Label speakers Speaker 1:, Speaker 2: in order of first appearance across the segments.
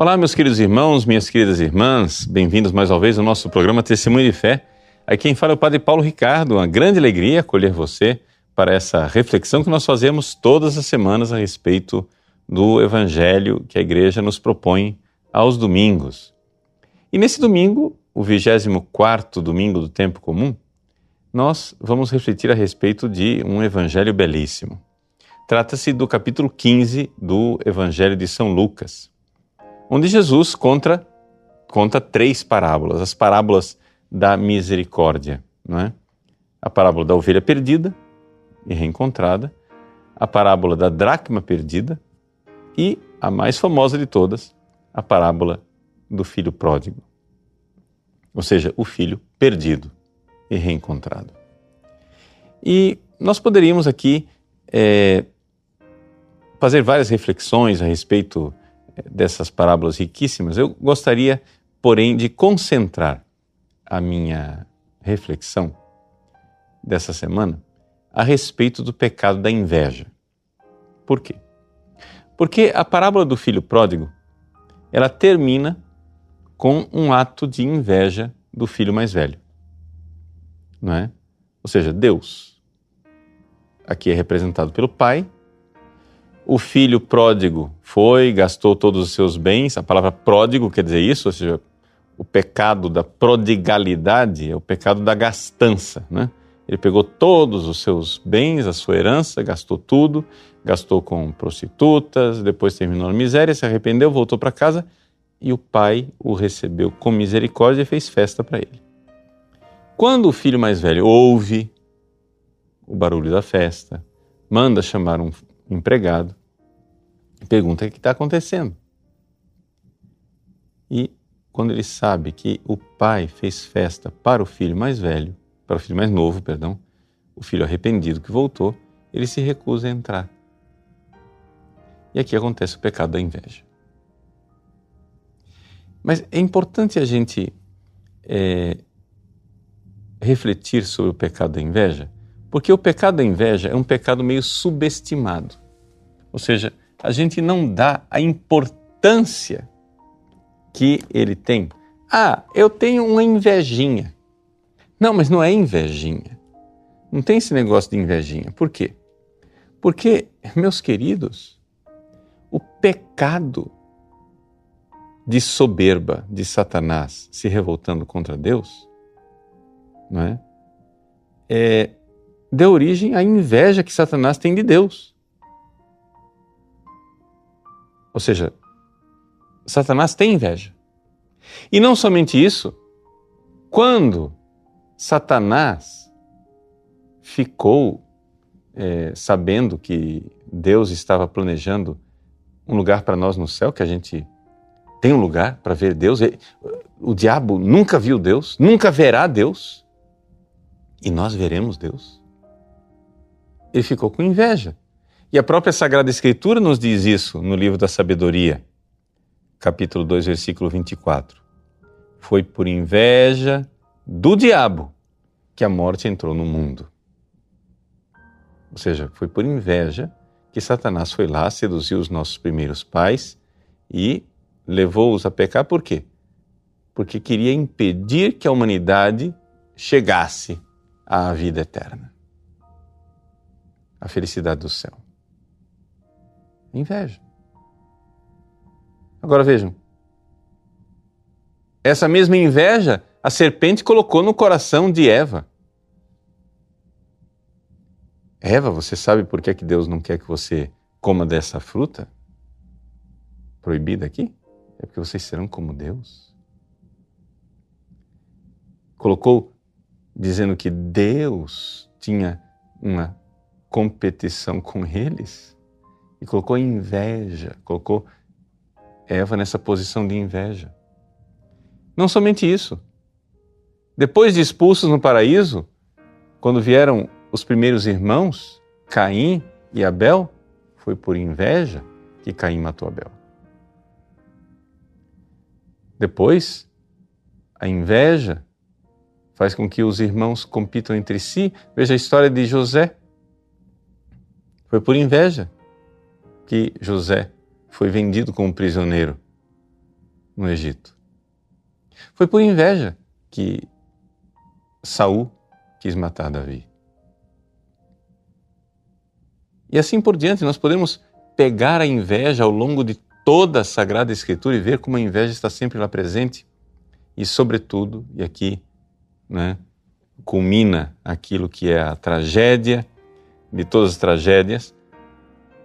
Speaker 1: Olá, meus queridos irmãos, minhas queridas irmãs, bem-vindos mais uma vez ao nosso programa Testemunho de Fé. Aqui quem fala é o Padre Paulo Ricardo, uma grande alegria acolher você para essa reflexão que nós fazemos todas as semanas a respeito do Evangelho que a Igreja nos propõe aos domingos. E nesse domingo, o 24 domingo do tempo comum, nós vamos refletir a respeito de um evangelho belíssimo. Trata-se do capítulo 15 do Evangelho de São Lucas onde Jesus conta, conta três parábolas, as parábolas da misericórdia, não é? A parábola da ovelha perdida e reencontrada, a parábola da dracma perdida e a mais famosa de todas, a parábola do filho pródigo. Ou seja, o filho perdido e reencontrado. E nós poderíamos aqui é, fazer várias reflexões a respeito dessas parábolas riquíssimas, eu gostaria, porém, de concentrar a minha reflexão dessa semana a respeito do pecado da inveja. Por quê? Porque a parábola do filho pródigo, ela termina com um ato de inveja do filho mais velho. Não é? Ou seja, Deus aqui é representado pelo pai o filho pródigo foi, gastou todos os seus bens. A palavra pródigo quer dizer isso, ou seja, o pecado da prodigalidade é o pecado da gastança, né? Ele pegou todos os seus bens, a sua herança, gastou tudo, gastou com prostitutas, depois terminou na miséria, se arrependeu, voltou para casa e o pai o recebeu com misericórdia e fez festa para ele. Quando o filho mais velho ouve o barulho da festa, manda chamar um empregado, pergunta o que está acontecendo. E quando ele sabe que o pai fez festa para o filho mais velho, para o filho mais novo, perdão, o filho arrependido que voltou, ele se recusa a entrar. E aqui acontece o pecado da inveja. Mas é importante a gente é, refletir sobre o pecado da inveja, porque o pecado da inveja é um pecado meio subestimado. Ou seja, a gente não dá a importância que ele tem. Ah, eu tenho uma invejinha. Não, mas não é invejinha. Não tem esse negócio de invejinha. Por quê? Porque, meus queridos, o pecado de soberba de Satanás se revoltando contra Deus, não é? é deu origem à inveja que Satanás tem de Deus. Ou seja, Satanás tem inveja. E não somente isso, quando Satanás ficou é, sabendo que Deus estava planejando um lugar para nós no céu, que a gente tem um lugar para ver Deus. O diabo nunca viu Deus, nunca verá Deus, e nós veremos Deus. Ele ficou com inveja. E a própria Sagrada Escritura nos diz isso no livro da Sabedoria, capítulo 2, versículo 24. Foi por inveja do diabo que a morte entrou no mundo. Ou seja, foi por inveja que Satanás foi lá, seduziu os nossos primeiros pais e levou-os a pecar. Por quê? Porque queria impedir que a humanidade chegasse à vida eterna, à felicidade do céu. Inveja. Agora vejam. Essa mesma inveja a serpente colocou no coração de Eva. Eva, você sabe por que, que Deus não quer que você coma dessa fruta? Proibida aqui? É porque vocês serão como Deus. Colocou dizendo que Deus tinha uma competição com eles e colocou inveja, colocou Eva nessa posição de inveja. Não somente isso. Depois de expulsos no paraíso, quando vieram os primeiros irmãos, Caim e Abel, foi por inveja que Caim matou Abel. Depois, a inveja faz com que os irmãos compitam entre si. Veja a história de José. Foi por inveja que José foi vendido como prisioneiro no Egito. Foi por inveja que Saul quis matar Davi. E assim por diante, nós podemos pegar a inveja ao longo de toda a Sagrada Escritura e ver como a inveja está sempre lá presente. E, sobretudo, e aqui né, culmina aquilo que é a tragédia de todas as tragédias,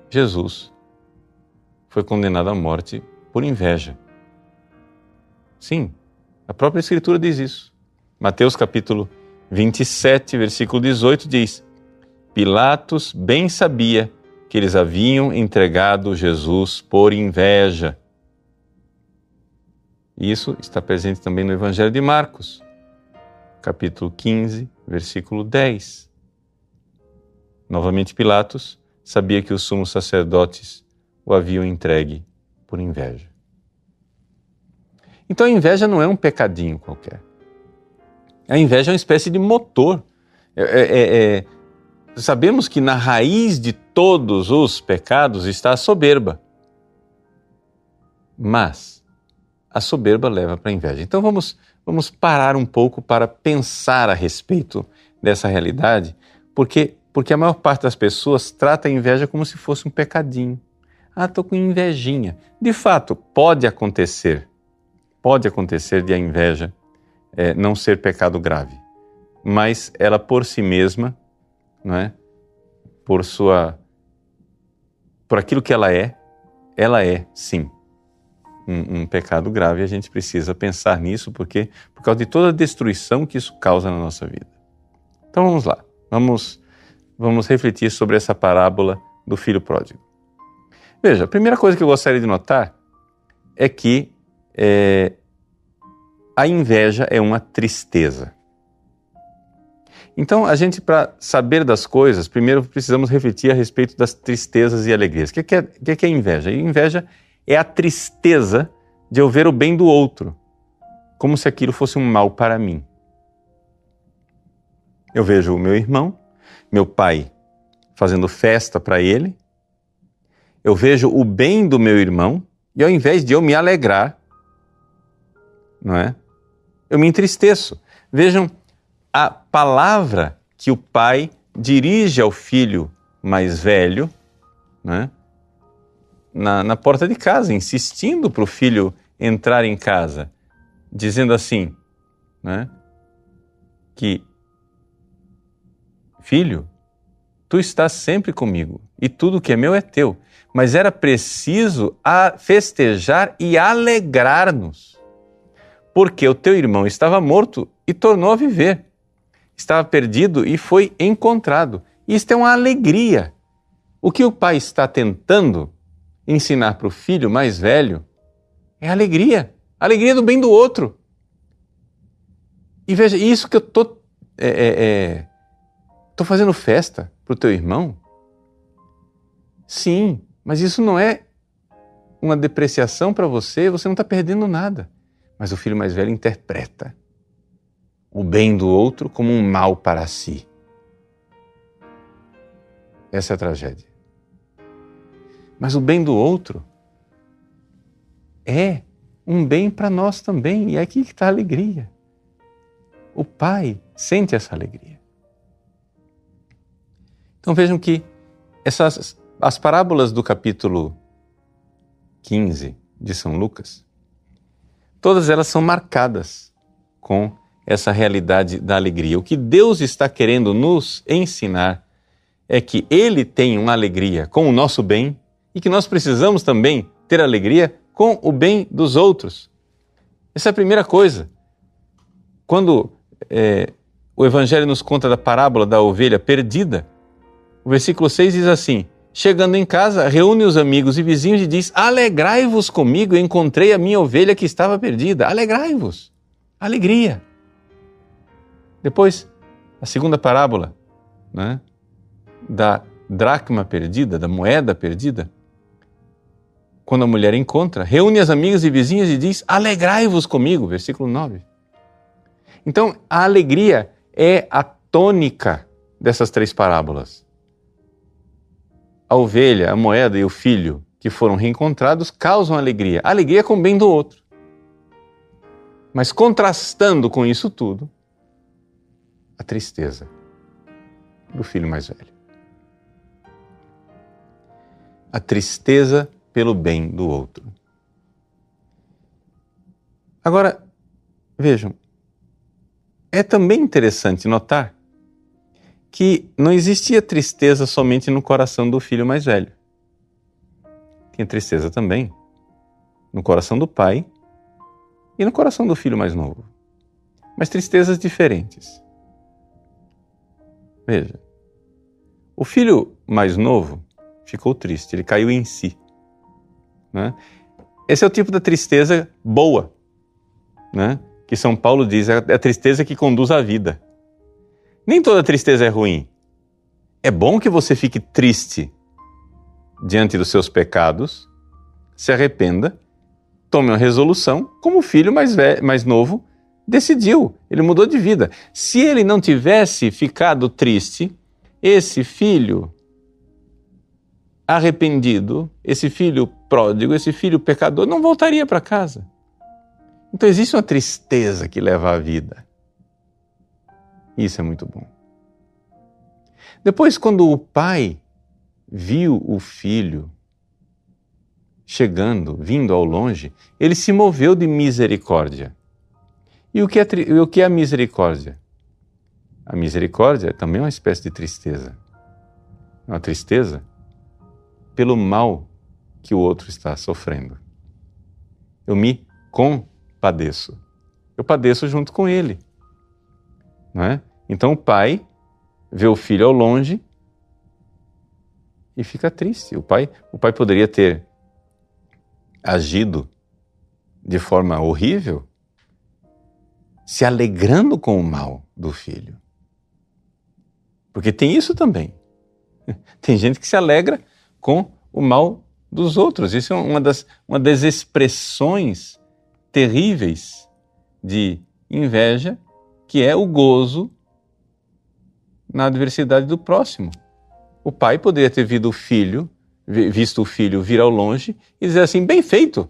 Speaker 1: Jesus foi condenado à morte por inveja. Sim, a própria Escritura diz isso. Mateus capítulo 27, versículo 18 diz: Pilatos bem sabia que eles haviam entregado Jesus por inveja. Isso está presente também no Evangelho de Marcos, capítulo 15, versículo 10. Novamente, Pilatos sabia que os sumos sacerdotes o haviam entregue por inveja. Então a inveja não é um pecadinho qualquer. A inveja é uma espécie de motor. É, é, é, sabemos que na raiz de todos os pecados está a soberba. Mas a soberba leva para a inveja. Então vamos, vamos parar um pouco para pensar a respeito dessa realidade, porque, porque a maior parte das pessoas trata a inveja como se fosse um pecadinho. Ah, estou com invejinha. De fato, pode acontecer pode acontecer de a inveja é, não ser pecado grave, mas ela por si mesma, não é? Por sua, por aquilo que ela é, ela é sim um, um pecado grave. A gente precisa pensar nisso porque por causa de toda a destruição que isso causa na nossa vida. Então vamos lá, vamos vamos refletir sobre essa parábola do filho pródigo. Veja, a primeira coisa que eu gostaria de notar é que é, a inveja é uma tristeza. Então, a gente, para saber das coisas, primeiro precisamos refletir a respeito das tristezas e alegrias. O que é, que é inveja? A inveja é a tristeza de eu ver o bem do outro, como se aquilo fosse um mal para mim. Eu vejo o meu irmão, meu pai fazendo festa para ele, eu vejo o bem do meu irmão, e ao invés de eu me alegrar, não é? Eu me entristeço. Vejam a palavra que o pai dirige ao filho mais velho, né? na, na porta de casa, insistindo para o filho entrar em casa, dizendo assim, né? que filho, tu estás sempre comigo e tudo que é meu é teu, mas era preciso festejar e alegrar-nos porque o teu irmão estava morto e tornou a viver. Estava perdido e foi encontrado. Isto é uma alegria. O que o pai está tentando ensinar para o filho mais velho é alegria. Alegria do bem do outro. E veja, isso que eu estou é, é, é, fazendo festa para o teu irmão? Sim, mas isso não é uma depreciação para você, você não está perdendo nada. Mas o filho mais velho interpreta o bem do outro como um mal para si. Essa é a tragédia. Mas o bem do outro é um bem para nós também, e é aqui que está a alegria. O pai sente essa alegria. Então vejam que essas, as parábolas do capítulo 15 de São Lucas todas elas são marcadas com essa realidade da alegria. O que Deus está querendo nos ensinar é que Ele tem uma alegria com o nosso bem e que nós precisamos também ter alegria com o bem dos outros. Essa é a primeira coisa. Quando é, o Evangelho nos conta da parábola da ovelha perdida, o versículo 6 diz assim: Chegando em casa, reúne os amigos e vizinhos e diz: Alegrai-vos comigo, encontrei a minha ovelha que estava perdida. Alegrai-vos. Alegria. Depois, a segunda parábola né, da dracma perdida, da moeda perdida. Quando a mulher encontra, reúne as amigas e vizinhas e diz: Alegrai-vos comigo. Versículo 9. Então, a alegria é a tônica dessas três parábolas a ovelha, a moeda e o filho que foram reencontrados causam alegria. Alegria com o bem do outro. Mas contrastando com isso tudo, a tristeza do filho mais velho. A tristeza pelo bem do outro. Agora, vejam, é também interessante notar que não existia tristeza somente no coração do filho mais velho. Tinha tristeza também no coração do pai e no coração do filho mais novo. Mas tristezas diferentes. Veja, o filho mais novo ficou triste, ele caiu em si. Né? Esse é o tipo da tristeza boa, né? que São Paulo diz, é a tristeza que conduz à vida. Nem toda tristeza é ruim. É bom que você fique triste diante dos seus pecados, se arrependa, tome uma resolução, como o filho mais, velho, mais novo decidiu, ele mudou de vida. Se ele não tivesse ficado triste, esse filho arrependido, esse filho pródigo, esse filho pecador, não voltaria para casa. Então existe uma tristeza que leva à vida. Isso é muito bom. Depois, quando o pai viu o filho chegando, vindo ao longe, ele se moveu de misericórdia. E o que é, o que é a misericórdia? A misericórdia é também uma espécie de tristeza. Uma tristeza pelo mal que o outro está sofrendo. Eu me compadeço. Eu padeço junto com ele. Não é? Então o pai vê o filho ao longe e fica triste. O pai, o pai poderia ter agido de forma horrível, se alegrando com o mal do filho. Porque tem isso também. Tem gente que se alegra com o mal dos outros. Isso é uma das, uma das expressões terríveis de inveja, que é o gozo na adversidade do próximo. O pai poderia ter visto o filho, visto o filho vir ao longe e dizer assim: bem feito.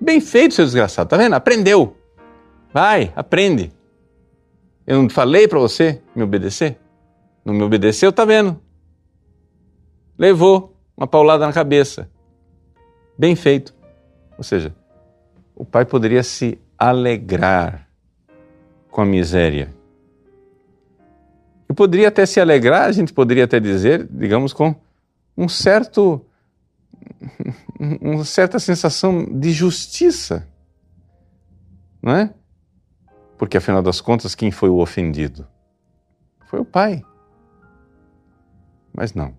Speaker 1: Bem feito, seu desgraçado. Tá vendo? Aprendeu. Vai, aprende. Eu não falei para você me obedecer? Não me obedeceu, tá vendo? Levou uma paulada na cabeça. Bem feito. Ou seja, o pai poderia se alegrar com a miséria e poderia até se alegrar, a gente poderia até dizer, digamos, com um certo uma certa sensação de justiça, não é? Porque afinal das contas, quem foi o ofendido? Foi o pai. Mas não.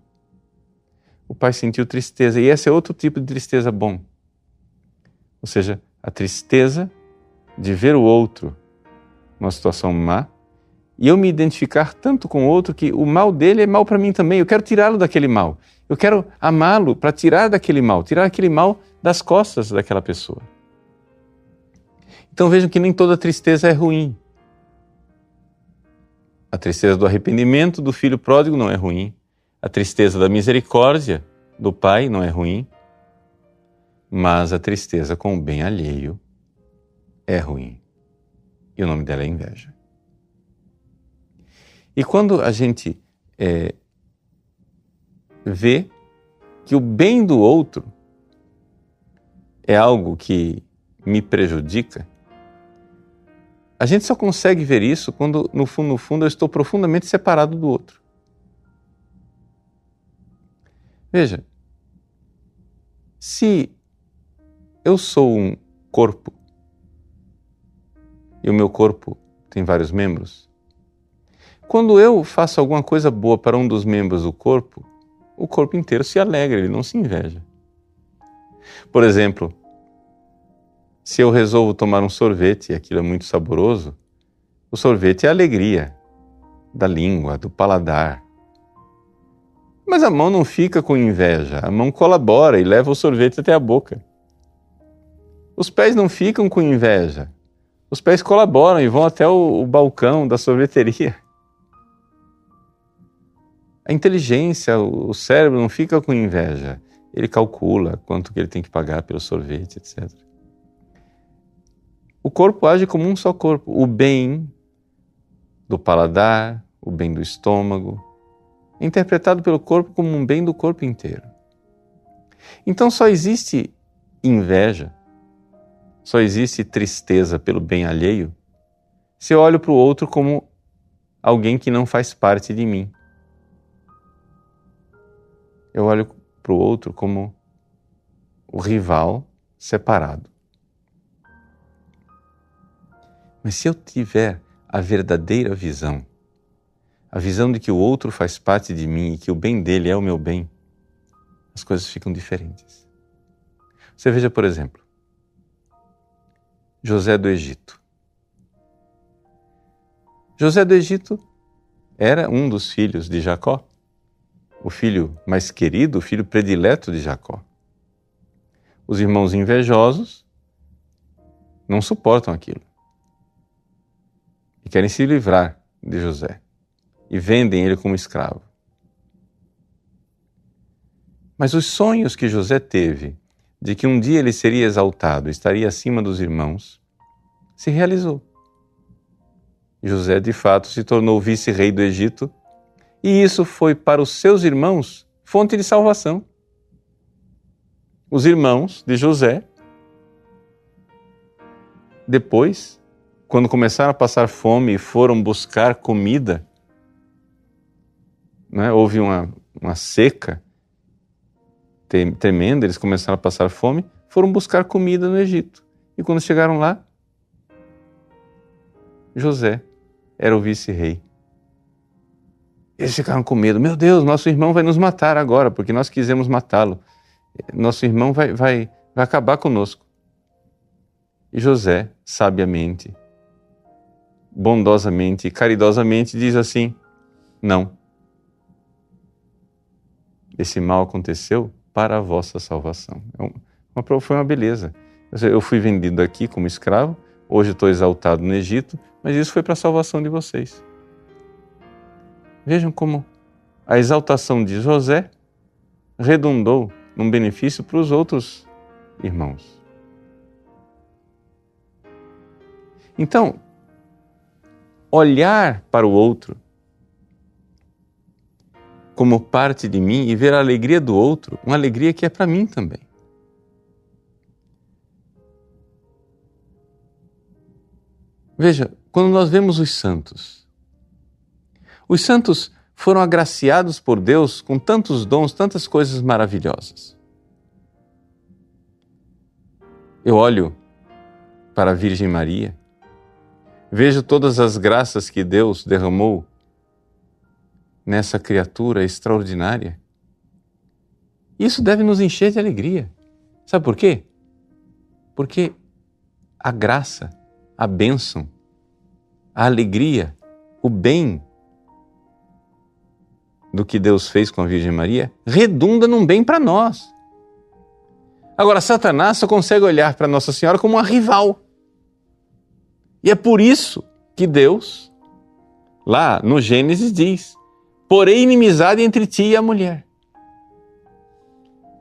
Speaker 1: O pai sentiu tristeza, e esse é outro tipo de tristeza bom. Ou seja, a tristeza de ver o outro numa situação má e eu me identificar tanto com o outro que o mal dele é mal para mim também. Eu quero tirá-lo daquele mal. Eu quero amá-lo para tirar daquele mal, tirar aquele mal das costas daquela pessoa. Então vejam que nem toda tristeza é ruim. A tristeza do arrependimento do filho pródigo não é ruim. A tristeza da misericórdia do pai não é ruim. Mas a tristeza com o bem alheio é ruim. E o nome dela é inveja. E quando a gente é, vê que o bem do outro é algo que me prejudica, a gente só consegue ver isso quando, no fundo, no fundo, eu estou profundamente separado do outro. Veja, se eu sou um corpo e o meu corpo tem vários membros, quando eu faço alguma coisa boa para um dos membros do corpo, o corpo inteiro se alegra, ele não se inveja. Por exemplo, se eu resolvo tomar um sorvete e aquilo é muito saboroso, o sorvete é a alegria da língua, do paladar. Mas a mão não fica com inveja, a mão colabora e leva o sorvete até a boca. Os pés não ficam com inveja, os pés colaboram e vão até o, o balcão da sorveteria. A inteligência, o cérebro não fica com inveja. Ele calcula quanto que ele tem que pagar pelo sorvete, etc. o corpo age como um só corpo. O bem do paladar, o bem do estômago, interpretado pelo corpo como um bem do corpo inteiro. Então só existe inveja, só existe tristeza pelo bem alheio se eu olho para o outro como alguém que não faz parte de mim. Eu olho para o outro como o rival separado. Mas se eu tiver a verdadeira visão, a visão de que o outro faz parte de mim e que o bem dele é o meu bem, as coisas ficam diferentes. Você veja, por exemplo, José do Egito. José do Egito era um dos filhos de Jacó, o filho mais querido, o filho predileto de Jacó. Os irmãos invejosos não suportam aquilo e querem se livrar de José e vendem ele como escravo. Mas os sonhos que José teve de que um dia ele seria exaltado, estaria acima dos irmãos, se realizou. José, de fato, se tornou vice-rei do Egito, e isso foi para os seus irmãos fonte de salvação. Os irmãos de José, depois, quando começaram a passar fome e foram buscar comida, né, houve uma, uma seca tremenda, eles começaram a passar fome, foram buscar comida no Egito. E quando chegaram lá, José era o vice-rei. Eles ficaram com medo. Meu Deus, nosso irmão vai nos matar agora, porque nós quisemos matá-lo. Nosso irmão vai, vai, vai acabar conosco. E José, sabiamente, bondosamente caridosamente, diz assim: Não. Esse mal aconteceu para a vossa salvação. É uma, foi uma beleza. Eu fui vendido aqui como escravo, hoje estou exaltado no Egito, mas isso foi para a salvação de vocês. Vejam como a exaltação de José redundou num benefício para os outros irmãos. Então, olhar para o outro como parte de mim e ver a alegria do outro, uma alegria que é para mim também. Veja, quando nós vemos os santos, os santos foram agraciados por Deus com tantos dons, tantas coisas maravilhosas. Eu olho para a Virgem Maria, vejo todas as graças que Deus derramou nessa criatura extraordinária. Isso deve nos encher de alegria. Sabe por quê? Porque a graça a bênção, a alegria, o bem do que Deus fez com a Virgem Maria redunda num bem para nós. Agora, Satanás só consegue olhar para Nossa Senhora como uma rival. E é por isso que Deus, lá no Gênesis, diz: Porém, inimizade entre ti e a mulher.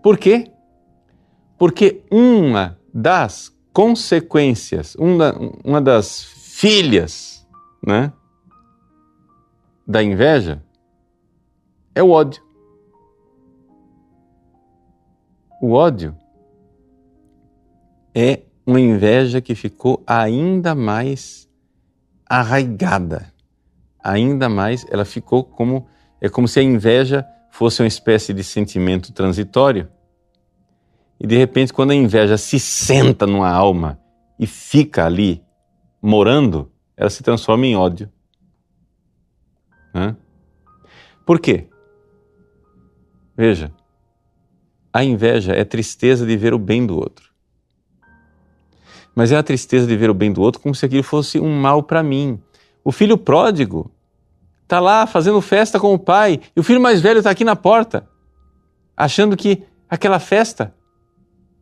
Speaker 1: Por quê? Porque uma das consequências, uma, uma das filhas né, da inveja é o ódio. O ódio é uma inveja que ficou ainda mais arraigada, ainda mais ela ficou como é como se a inveja fosse uma espécie de sentimento transitório e de repente, quando a inveja se senta numa alma e fica ali morando, ela se transforma em ódio. Por quê? Veja, a inveja é tristeza de ver o bem do outro. Mas é a tristeza de ver o bem do outro como se aquilo fosse um mal para mim. O filho pródigo está lá fazendo festa com o pai e o filho mais velho está aqui na porta, achando que aquela festa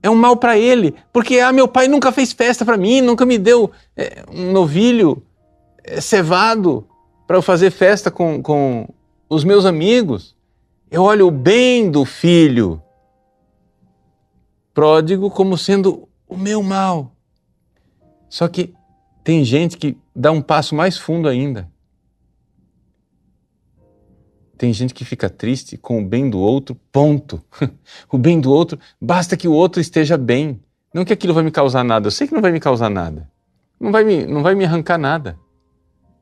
Speaker 1: é um mal para ele, porque ah, meu pai nunca fez festa para mim, nunca me deu é, um novilho é, cevado para eu fazer festa com, com os meus amigos. Eu olho o bem do filho pródigo como sendo o meu mal. Só que tem gente que dá um passo mais fundo ainda. Tem gente que fica triste com o bem do outro, ponto. o bem do outro, basta que o outro esteja bem. Não que aquilo vai me causar nada. Eu sei que não vai me causar nada. Não vai me, não vai me arrancar nada.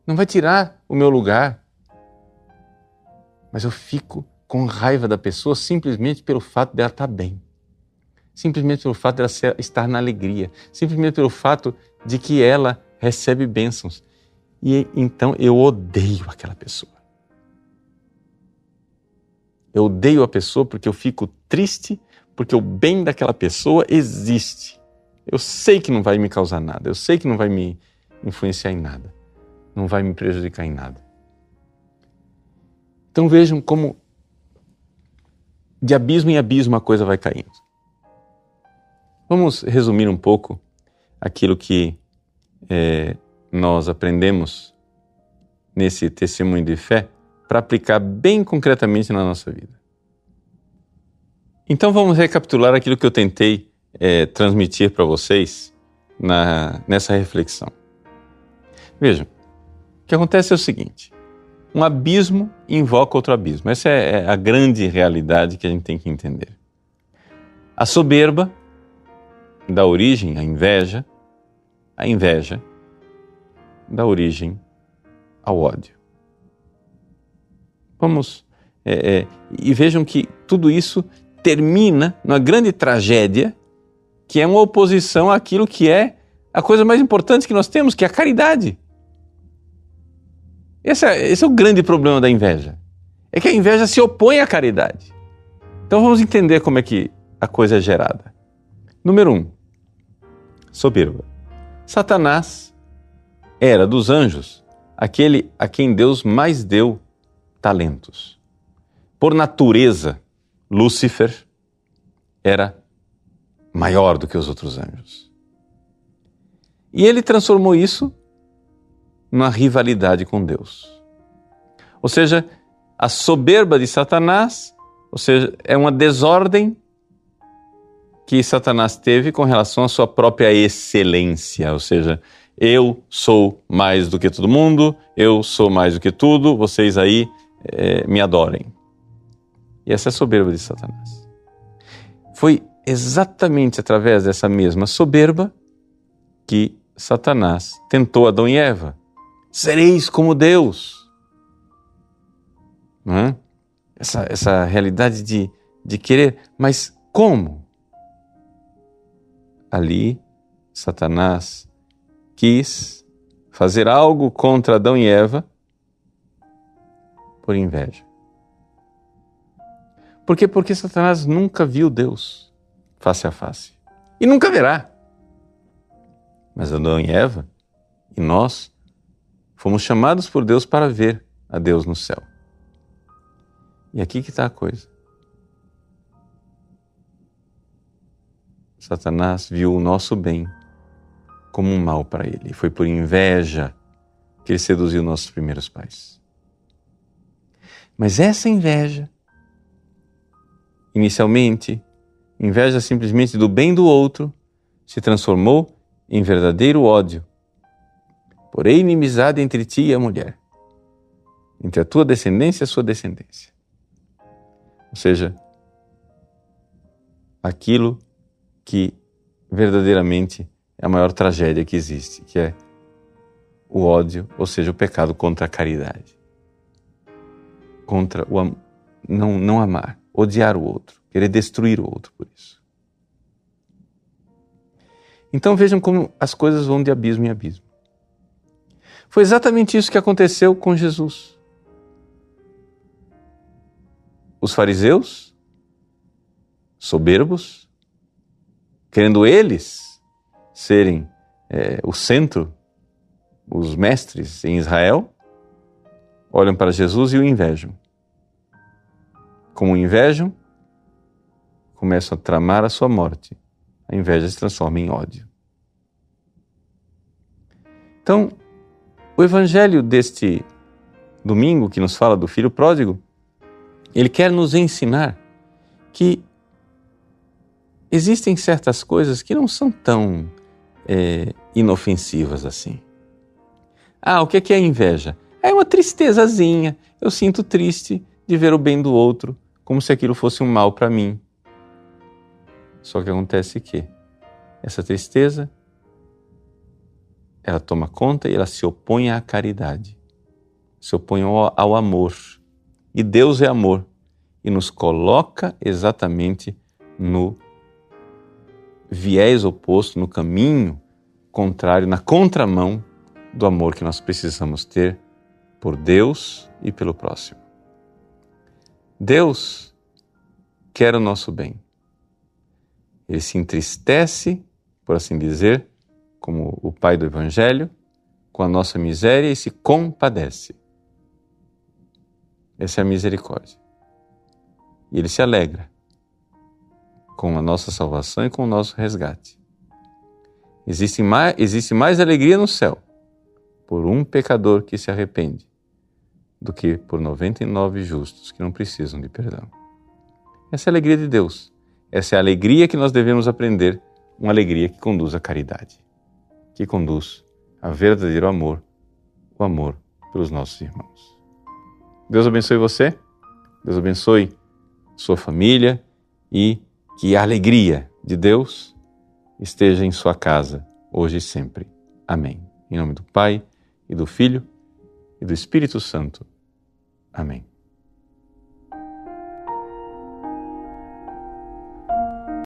Speaker 1: Não vai tirar o meu lugar. Mas eu fico com raiva da pessoa simplesmente pelo fato dela estar bem. Simplesmente pelo fato dela estar na alegria. Simplesmente pelo fato de que ela recebe bênçãos. E então eu odeio aquela pessoa. Eu odeio a pessoa porque eu fico triste, porque o bem daquela pessoa existe. Eu sei que não vai me causar nada, eu sei que não vai me influenciar em nada, não vai me prejudicar em nada. Então vejam como de abismo em abismo a coisa vai caindo. Vamos resumir um pouco aquilo que é, nós aprendemos nesse testemunho de fé para aplicar bem concretamente na nossa vida. Então vamos recapitular aquilo que eu tentei é, transmitir para vocês na, nessa reflexão. Vejam, o que acontece é o seguinte: um abismo invoca outro abismo. Essa é, é a grande realidade que a gente tem que entender. A soberba dá origem à inveja, a inveja dá origem ao ódio. Vamos. É, é, e vejam que tudo isso termina numa grande tragédia, que é uma oposição àquilo que é a coisa mais importante que nós temos, que é a caridade. Esse é, esse é o grande problema da inveja. É que a inveja se opõe à caridade. Então vamos entender como é que a coisa é gerada. Número um, soberba. Satanás era dos anjos aquele a quem Deus mais deu talentos. Por natureza, Lúcifer era maior do que os outros anjos. E ele transformou isso numa rivalidade com Deus. Ou seja, a soberba de Satanás, ou seja, é uma desordem que Satanás teve com relação à sua própria excelência, ou seja, eu sou mais do que todo mundo, eu sou mais do que tudo, vocês aí é, me adorem. E essa é a soberba de Satanás. Foi exatamente através dessa mesma soberba que Satanás tentou Adão e Eva. Sereis como Deus. É? essa, essa realidade de, de querer, mas como? Ali, Satanás quis fazer algo contra Adão e Eva por inveja. Por quê? Porque Satanás nunca viu Deus face a face. E nunca verá. Mas Adão e Eva, e nós, fomos chamados por Deus para ver a Deus no céu. E aqui que está a coisa. Satanás viu o nosso bem como um mal para ele. Foi por inveja que ele seduziu nossos primeiros pais. Mas essa inveja, inicialmente, inveja simplesmente do bem do outro, se transformou em verdadeiro ódio. Porém, inimizade entre ti e a mulher, entre a tua descendência e a sua descendência. Ou seja, aquilo que verdadeiramente é a maior tragédia que existe, que é o ódio, ou seja, o pecado contra a caridade contra o não, não amar, odiar o outro, querer destruir o outro por isso. Então vejam como as coisas vão de abismo em abismo. Foi exatamente isso que aconteceu com Jesus. Os fariseus, soberbos, querendo eles serem é, o centro, os mestres em Israel, olham para Jesus e o invejam. Como invejam, começam a tramar a sua morte. A inveja se transforma em ódio. Então, o evangelho deste domingo, que nos fala do filho pródigo, ele quer nos ensinar que existem certas coisas que não são tão é, inofensivas assim. Ah, o que é, que é inveja? É uma tristezazinha. Eu sinto triste de ver o bem do outro, como se aquilo fosse um mal para mim. Só que acontece que essa tristeza ela toma conta e ela se opõe à caridade, se opõe ao, ao amor. E Deus é amor e nos coloca exatamente no viés oposto, no caminho contrário, na contramão do amor que nós precisamos ter por Deus e pelo próximo. Deus quer o nosso bem. Ele se entristece, por assim dizer, como o Pai do Evangelho, com a nossa miséria e se compadece. Essa é a misericórdia. E ele se alegra com a nossa salvação e com o nosso resgate. Existe mais, existe mais alegria no céu por um pecador que se arrepende do que por 99 justos que não precisam de perdão. Essa é a alegria de Deus. Essa é a alegria que nós devemos aprender, uma alegria que conduz à caridade que conduz a verdadeiro amor, o amor pelos nossos irmãos. Deus abençoe você, Deus abençoe sua família e que a alegria de Deus esteja em sua casa, hoje e sempre. Amém. Em nome do Pai, e do Filho, e do Espírito Santo. Amém.